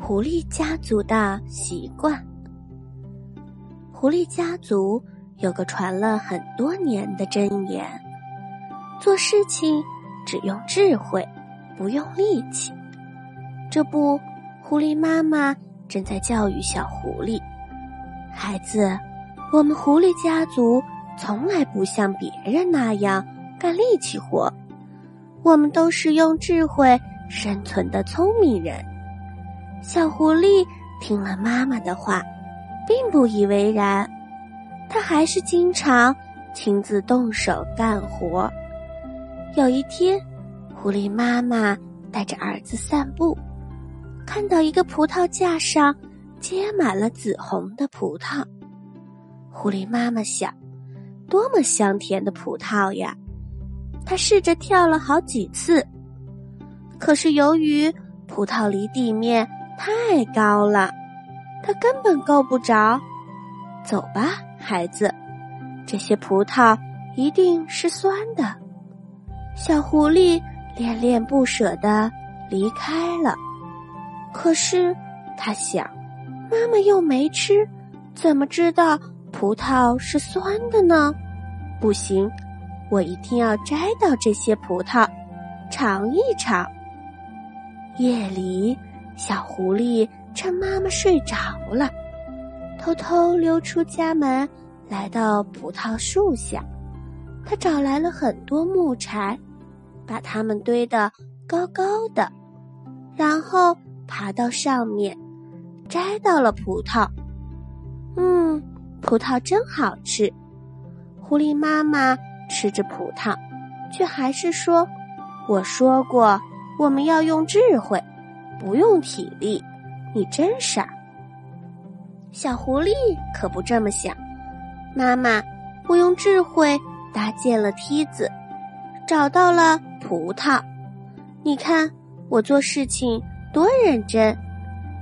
狐狸家族的习惯。狐狸家族有个传了很多年的箴言：做事情只用智慧，不用力气。这不，狐狸妈妈正在教育小狐狸：“孩子，我们狐狸家族从来不像别人那样干力气活，我们都是用智慧生存的聪明人。”小狐狸听了妈妈的话，并不以为然，他还是经常亲自动手干活。有一天，狐狸妈妈带着儿子散步，看到一个葡萄架上结满了紫红的葡萄。狐狸妈妈想：多么香甜的葡萄呀！他试着跳了好几次，可是由于葡萄离地面。太高了，它根本够不着。走吧，孩子，这些葡萄一定是酸的。小狐狸恋恋不舍的离开了。可是，他想，妈妈又没吃，怎么知道葡萄是酸的呢？不行，我一定要摘到这些葡萄，尝一尝。夜里。小狐狸趁妈妈睡着了，偷偷溜出家门，来到葡萄树下。他找来了很多木柴，把它们堆得高高的，然后爬到上面，摘到了葡萄。嗯，葡萄真好吃。狐狸妈妈吃着葡萄，却还是说：“我说过，我们要用智慧。”不用体力，你真傻。小狐狸可不这么想。妈妈，我用智慧搭建了梯子，找到了葡萄。你看我做事情多认真。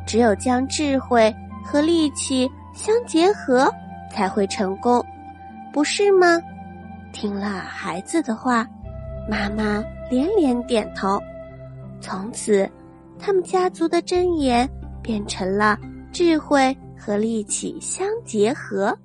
只有将智慧和力气相结合，才会成功，不是吗？听了孩子的话，妈妈连连点头。从此。他们家族的箴言变成了智慧和力气相结合。